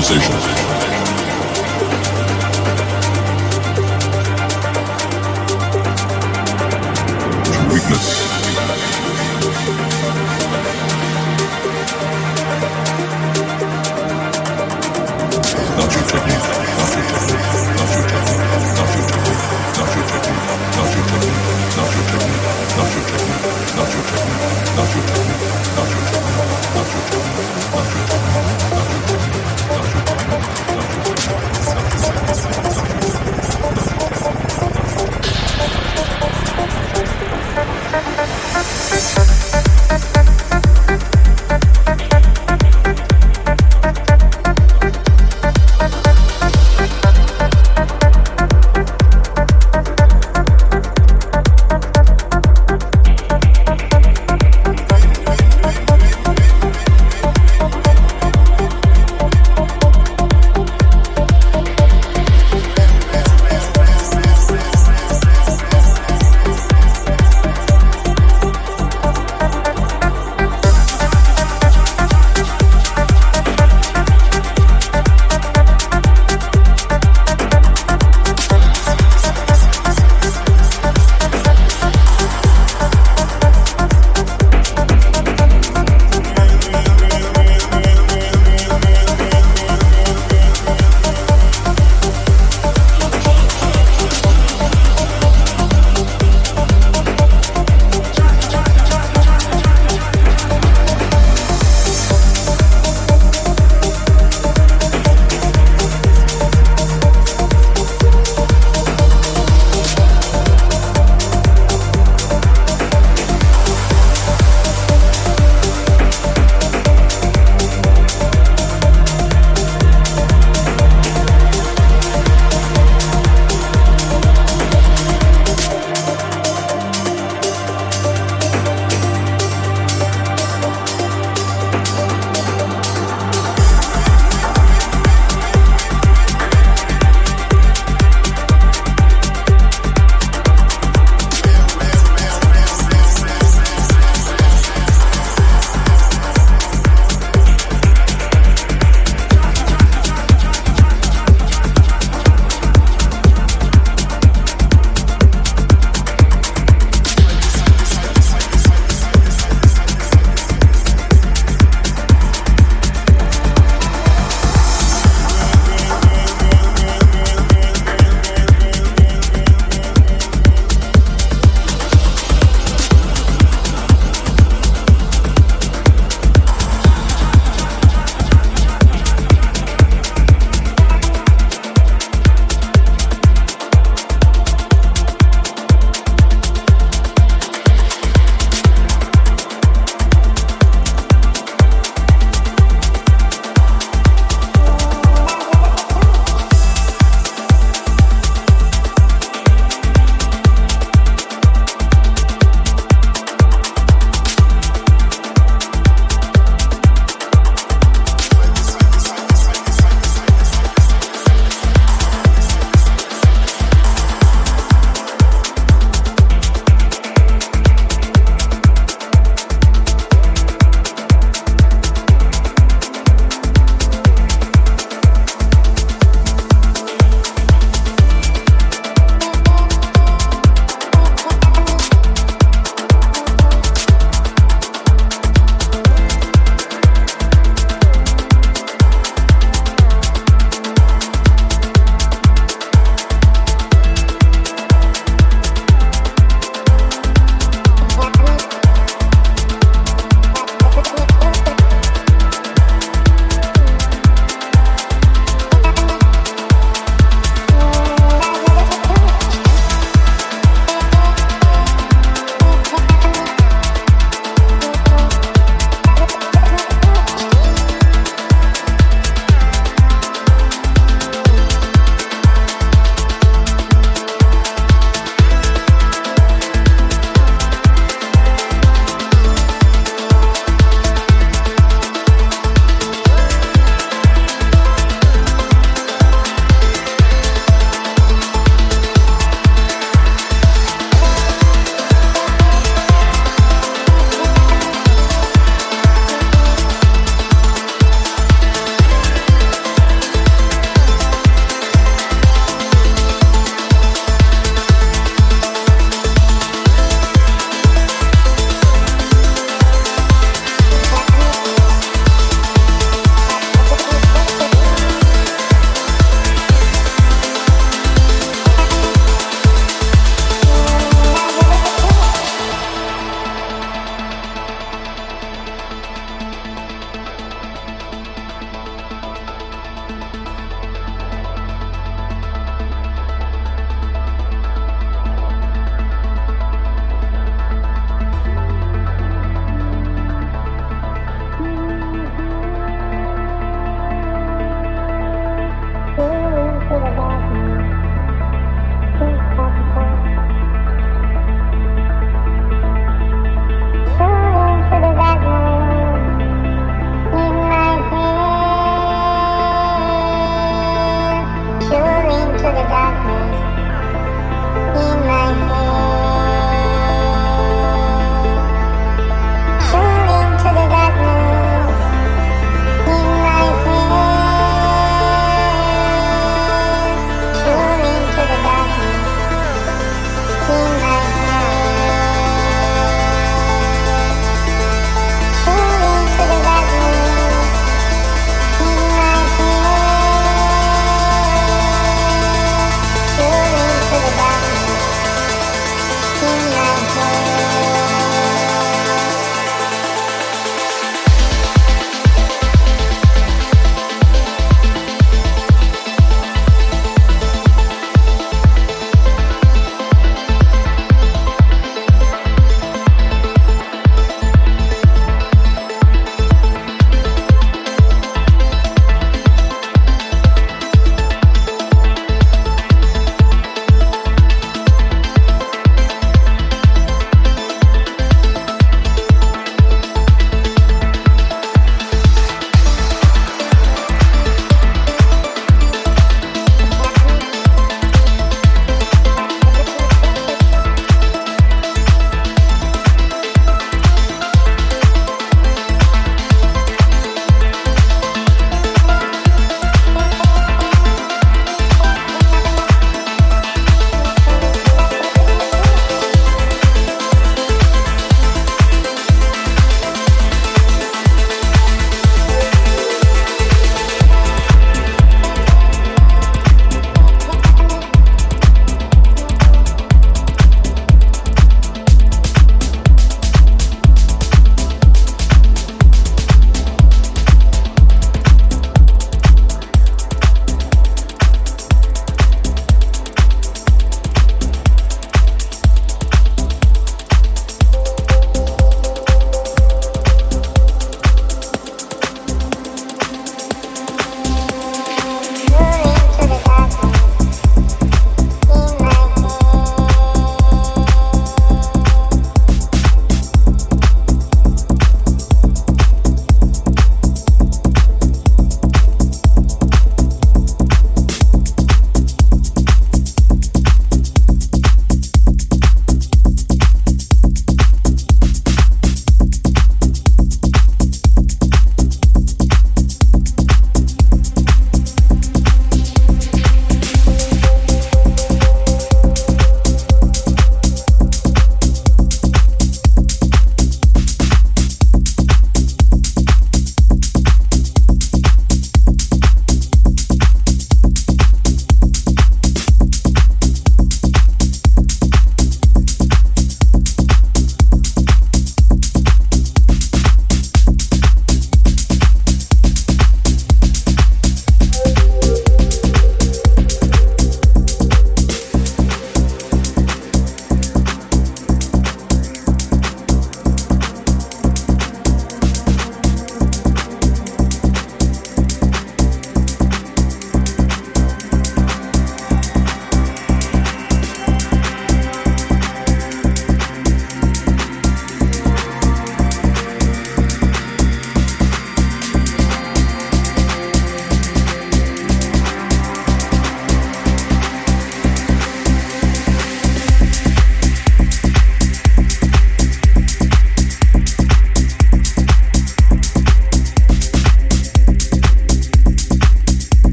conversation.